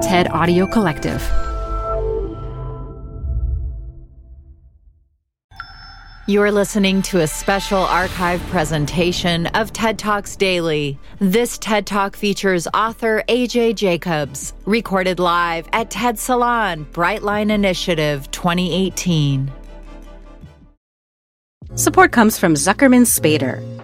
TED Audio Collective. You're listening to a special archive presentation of TED Talks Daily. This TED Talk features author AJ Jacobs, recorded live at TED Salon Brightline Initiative 2018. Support comes from Zuckerman Spader.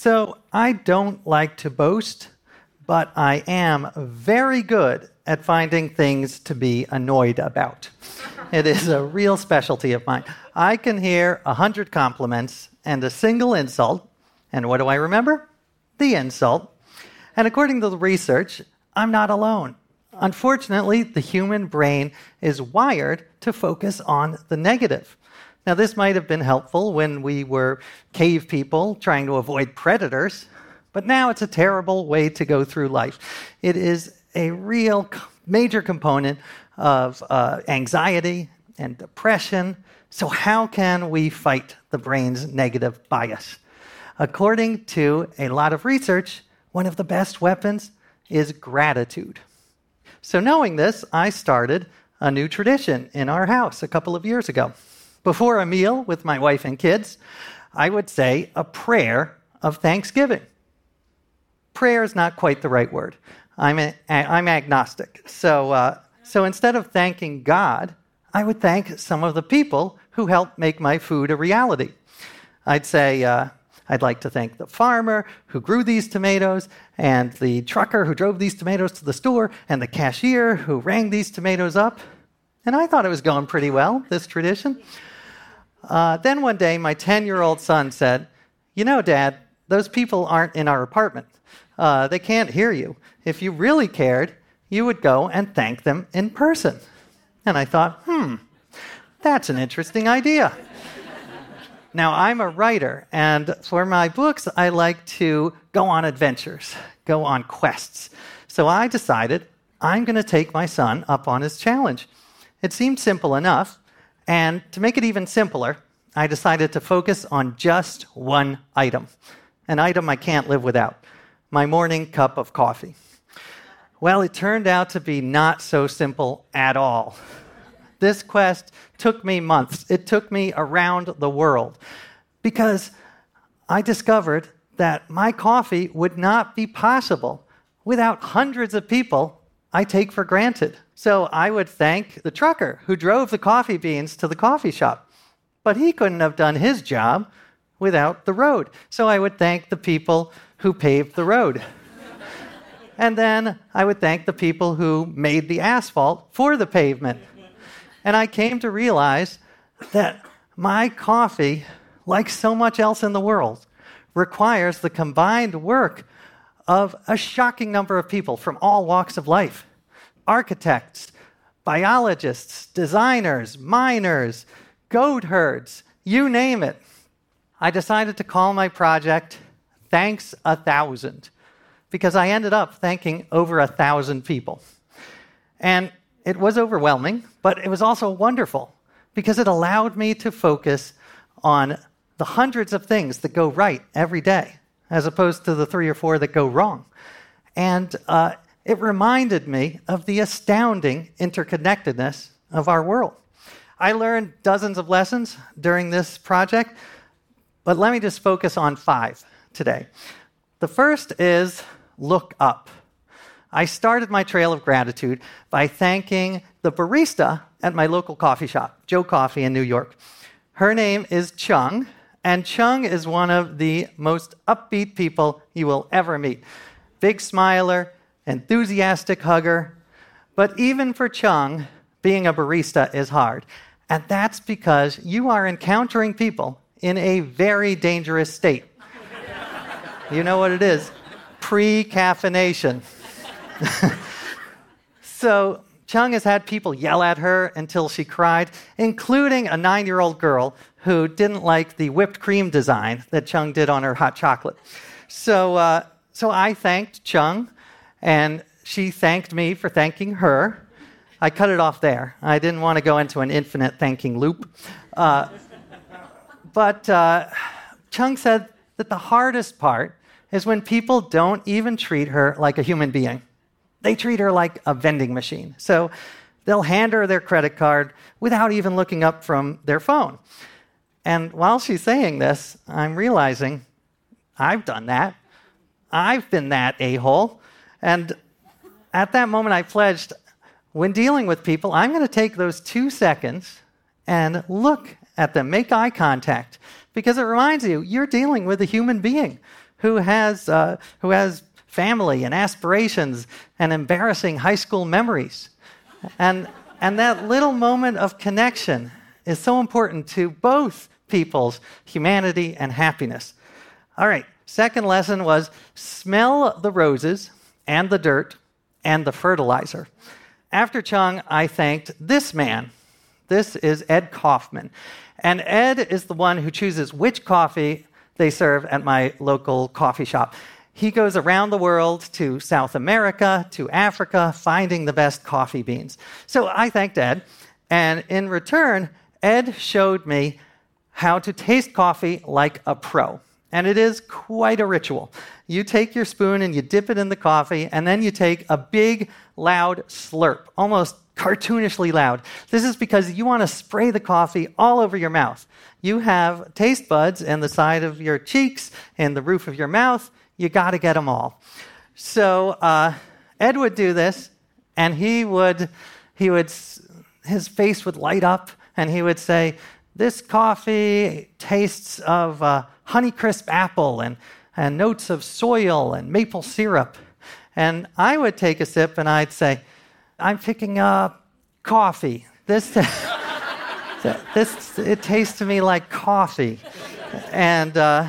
So I don't like to boast, but I am very good at finding things to be annoyed about. it is a real specialty of mine. I can hear a hundred compliments and a single insult, and what do I remember? The insult. And according to the research, I'm not alone. Unfortunately, the human brain is wired to focus on the negative. Now, this might have been helpful when we were cave people trying to avoid predators, but now it's a terrible way to go through life. It is a real major component of uh, anxiety and depression. So, how can we fight the brain's negative bias? According to a lot of research, one of the best weapons is gratitude. So, knowing this, I started a new tradition in our house a couple of years ago. Before a meal with my wife and kids, I would say a prayer of thanksgiving. Prayer is not quite the right word. I'm, a, I'm agnostic. So, uh, so instead of thanking God, I would thank some of the people who helped make my food a reality. I'd say, uh, I'd like to thank the farmer who grew these tomatoes, and the trucker who drove these tomatoes to the store, and the cashier who rang these tomatoes up. And I thought it was going pretty well, this tradition. Uh, then one day, my 10 year old son said, You know, Dad, those people aren't in our apartment. Uh, they can't hear you. If you really cared, you would go and thank them in person. And I thought, hmm, that's an interesting idea. now, I'm a writer, and for my books, I like to go on adventures, go on quests. So I decided I'm going to take my son up on his challenge. It seemed simple enough, and to make it even simpler, I decided to focus on just one item an item I can't live without my morning cup of coffee. Well, it turned out to be not so simple at all. This quest took me months. It took me around the world because I discovered that my coffee would not be possible without hundreds of people I take for granted. So I would thank the trucker who drove the coffee beans to the coffee shop. But he couldn't have done his job without the road. So I would thank the people who paved the road. and then I would thank the people who made the asphalt for the pavement. And I came to realize that my coffee, like so much else in the world, requires the combined work of a shocking number of people from all walks of life architects, biologists, designers, miners, goat herds, you name it. I decided to call my project Thanks a Thousand because I ended up thanking over a thousand people. And it was overwhelming, but it was also wonderful because it allowed me to focus on the hundreds of things that go right every day as opposed to the three or four that go wrong. And uh, it reminded me of the astounding interconnectedness of our world. I learned dozens of lessons during this project, but let me just focus on five today. The first is look up. I started my trail of gratitude by thanking the barista at my local coffee shop, Joe Coffee in New York. Her name is Chung, and Chung is one of the most upbeat people you will ever meet. Big smiler, enthusiastic hugger. But even for Chung, being a barista is hard. And that's because you are encountering people in a very dangerous state. you know what it is pre caffeination. so Chung has had people yell at her until she cried, including a nine year old girl who didn't like the whipped cream design that Chung did on her hot chocolate. So, uh, so I thanked Chung, and she thanked me for thanking her. I cut it off there. I didn't want to go into an infinite thanking loop. Uh, but uh, Chung said that the hardest part is when people don't even treat her like a human being. They treat her like a vending machine. So they'll hand her their credit card without even looking up from their phone. And while she's saying this, I'm realizing I've done that. I've been that a hole. And at that moment, I pledged when dealing with people, I'm going to take those two seconds and look at them, make eye contact, because it reminds you you're dealing with a human being who has, uh, who has family and aspirations and embarrassing high school memories. And, and that little moment of connection is so important to both people's humanity and happiness. All right, second lesson was smell the roses and the dirt and the fertilizer. After Chung, I thanked this man. This is Ed Kaufman. And Ed is the one who chooses which coffee they serve at my local coffee shop. He goes around the world to South America, to Africa, finding the best coffee beans. So I thanked Ed, and in return, Ed showed me how to taste coffee like a pro. And it is quite a ritual. You take your spoon and you dip it in the coffee, and then you take a big, loud slurp, almost cartoonishly loud. This is because you want to spray the coffee all over your mouth. You have taste buds in the side of your cheeks and the roof of your mouth you got to get them all. So uh, Ed would do this, and he would, he would, his face would light up, and he would say, "This coffee tastes of uh, Honeycrisp apple and and notes of soil and maple syrup." And I would take a sip, and I'd say, "I'm picking up coffee. This." this it tastes to me like coffee and uh,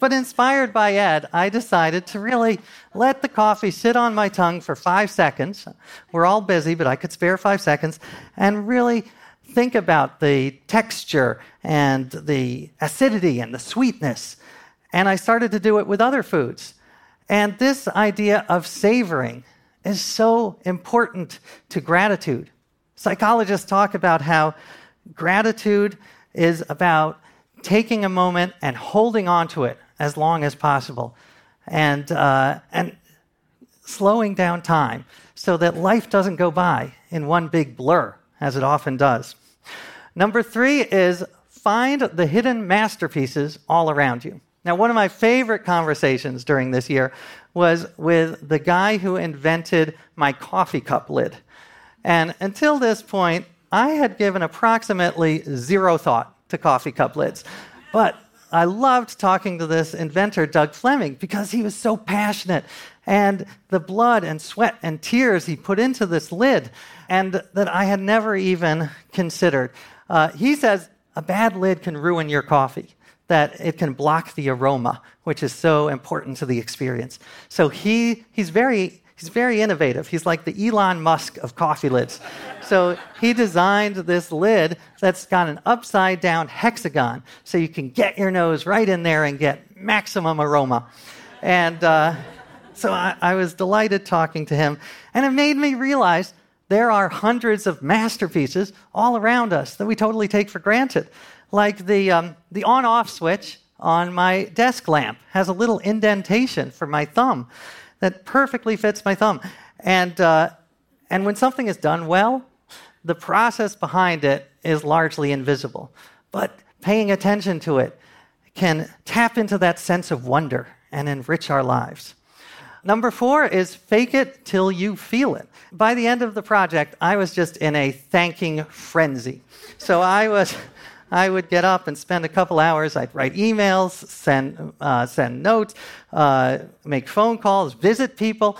but inspired by Ed, I decided to really let the coffee sit on my tongue for five seconds. We're all busy, but I could spare five seconds and really think about the texture and the acidity and the sweetness. And I started to do it with other foods. And this idea of savoring is so important to gratitude. Psychologists talk about how gratitude is about taking a moment and holding on to it as long as possible and, uh, and slowing down time so that life doesn't go by in one big blur, as it often does. Number three is find the hidden masterpieces all around you. Now, one of my favorite conversations during this year was with the guy who invented my coffee cup lid. And until this point, I had given approximately zero thought to coffee cup lids. But I loved talking to this inventor, Doug Fleming, because he was so passionate and the blood and sweat and tears he put into this lid, and that I had never even considered. Uh, he says a bad lid can ruin your coffee, that it can block the aroma, which is so important to the experience. So he, he's very He's very innovative. He's like the Elon Musk of coffee lids. So he designed this lid that's got an upside down hexagon so you can get your nose right in there and get maximum aroma. And uh, so I, I was delighted talking to him. And it made me realize there are hundreds of masterpieces all around us that we totally take for granted. Like the, um, the on off switch on my desk lamp has a little indentation for my thumb that perfectly fits my thumb. And, uh, and when something is done well, the process behind it is largely invisible. But paying attention to it can tap into that sense of wonder and enrich our lives. Number four is fake it till you feel it. By the end of the project, I was just in a thanking frenzy. So I was, I would get up and spend a couple hours. I'd write emails, send, uh, send notes, uh, make phone calls, visit people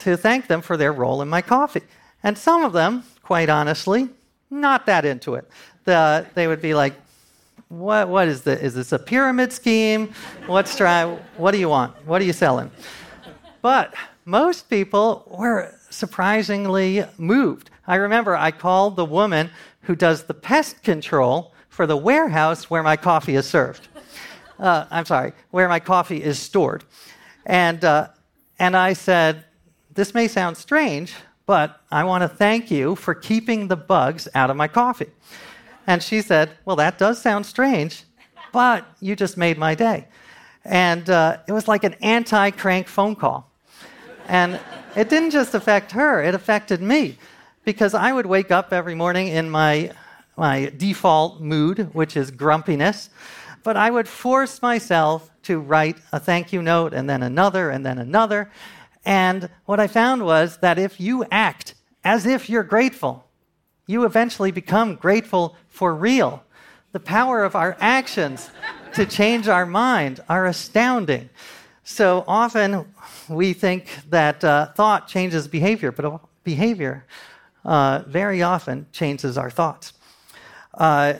to thank them for their role in my coffee. And some of them, quite honestly, not that into it. The, they would be like, what, what is this? Is this a pyramid scheme? What's try, what do you want? What are you selling? But most people were surprisingly moved. I remember I called the woman who does the pest control for the warehouse where my coffee is served. Uh, I'm sorry, where my coffee is stored. And, uh, and I said, This may sound strange, but I want to thank you for keeping the bugs out of my coffee. And she said, Well, that does sound strange, but you just made my day. And uh, it was like an anti crank phone call. And it didn't just affect her, it affected me because I would wake up every morning in my, my default mood, which is grumpiness, but I would force myself to write a thank you note and then another and then another. And what I found was that if you act as if you're grateful, you eventually become grateful for real. The power of our actions to change our mind are astounding. So often we think that uh, thought changes behavior, but behavior uh, very often changes our thoughts. Uh,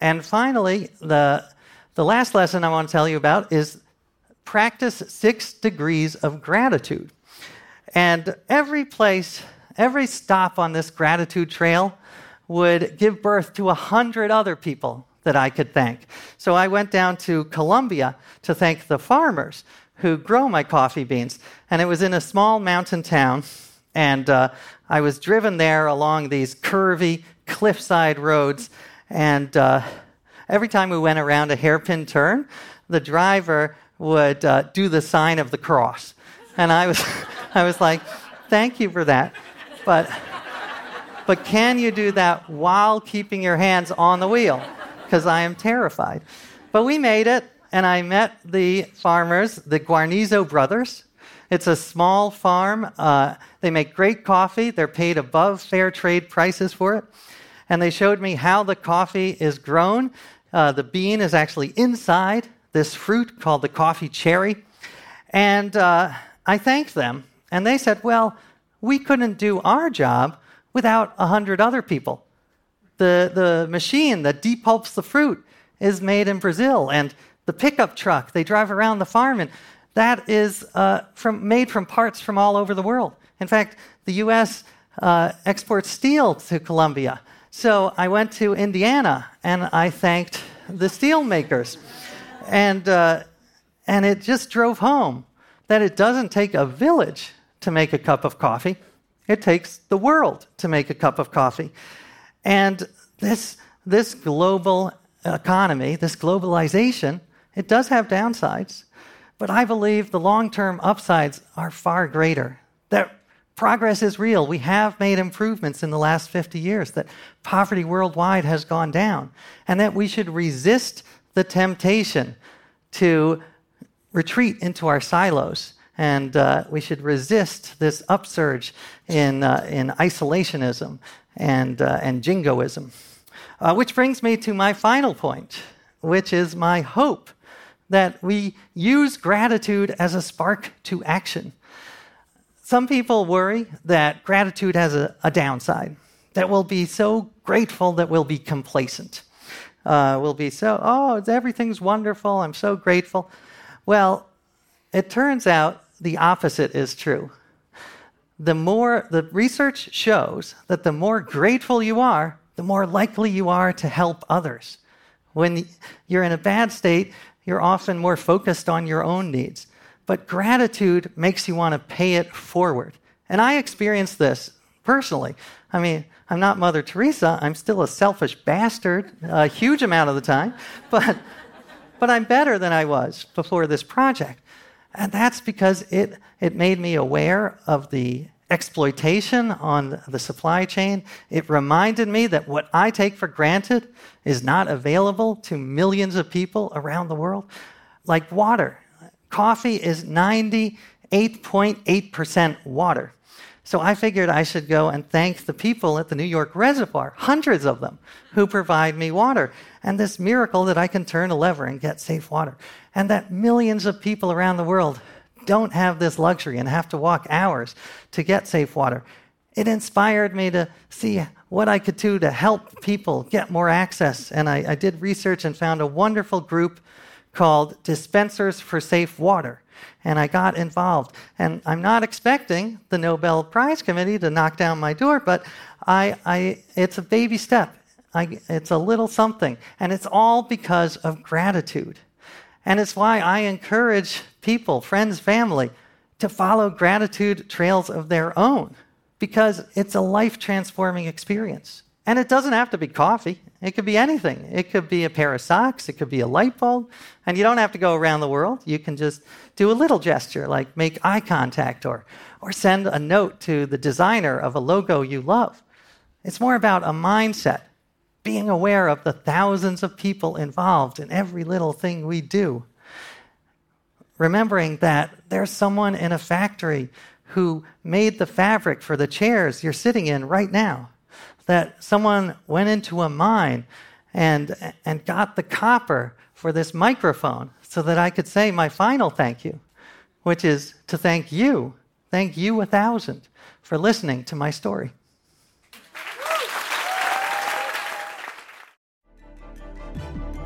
and finally, the, the last lesson I want to tell you about is practice six degrees of gratitude. And every place, every stop on this gratitude trail would give birth to a hundred other people that I could thank. So I went down to Colombia to thank the farmers who grow my coffee beans. And it was in a small mountain town. And uh, I was driven there along these curvy cliffside roads. And uh, every time we went around a hairpin turn, the driver would uh, do the sign of the cross. And I was. I was like, thank you for that. But, but can you do that while keeping your hands on the wheel? Because I am terrified. But we made it, and I met the farmers, the Guarnizo brothers. It's a small farm. Uh, they make great coffee. They're paid above fair trade prices for it. And they showed me how the coffee is grown. Uh, the bean is actually inside this fruit called the coffee cherry. And uh, I thanked them and they said, well, we couldn't do our job without a hundred other people. The, the machine that depulps the fruit is made in Brazil, and the pickup truck they drive around the farm and that is uh, from, made from parts from all over the world. In fact, the U.S. Uh, exports steel to Colombia. So I went to Indiana and I thanked the steel makers. And, uh, and it just drove home that it doesn't take a village to make a cup of coffee. It takes the world to make a cup of coffee. And this, this global economy, this globalization, it does have downsides, but I believe the long term upsides are far greater. That progress is real. We have made improvements in the last 50 years, that poverty worldwide has gone down, and that we should resist the temptation to retreat into our silos and uh, we should resist this upsurge in, uh, in isolationism and, uh, and jingoism. Uh, which brings me to my final point, which is my hope that we use gratitude as a spark to action. Some people worry that gratitude has a, a downside, that we'll be so grateful that we'll be complacent. Uh, we'll be so, oh, everything's wonderful, I'm so grateful. Well, it turns out the opposite is true. The more the research shows that the more grateful you are, the more likely you are to help others. When you're in a bad state, you're often more focused on your own needs. But gratitude makes you want to pay it forward. And I experienced this personally. I mean, I'm not Mother Teresa. I'm still a selfish bastard a huge amount of the time, but, but I'm better than I was before this project. And that's because it, it made me aware of the exploitation on the supply chain. It reminded me that what I take for granted is not available to millions of people around the world, like water. Coffee is 98.8% water. So I figured I should go and thank the people at the New York Reservoir, hundreds of them, who provide me water. And this miracle that I can turn a lever and get safe water. And that millions of people around the world don't have this luxury and have to walk hours to get safe water. It inspired me to see what I could do to help people get more access. And I, I did research and found a wonderful group called Dispensers for Safe Water and I got involved. And I'm not expecting the Nobel Prize Committee to knock down my door, but I, I, it's a baby step. I, it's a little something. And it's all because of gratitude. And it's why I encourage people, friends, family, to follow gratitude trails of their own, because it's a life transforming experience. And it doesn't have to be coffee. It could be anything. It could be a pair of socks. It could be a light bulb. And you don't have to go around the world. You can just do a little gesture like make eye contact or, or send a note to the designer of a logo you love. It's more about a mindset, being aware of the thousands of people involved in every little thing we do. Remembering that there's someone in a factory who made the fabric for the chairs you're sitting in right now that someone went into a mine and, and got the copper for this microphone so that I could say my final thank you, which is to thank you, thank you a thousand for listening to my story.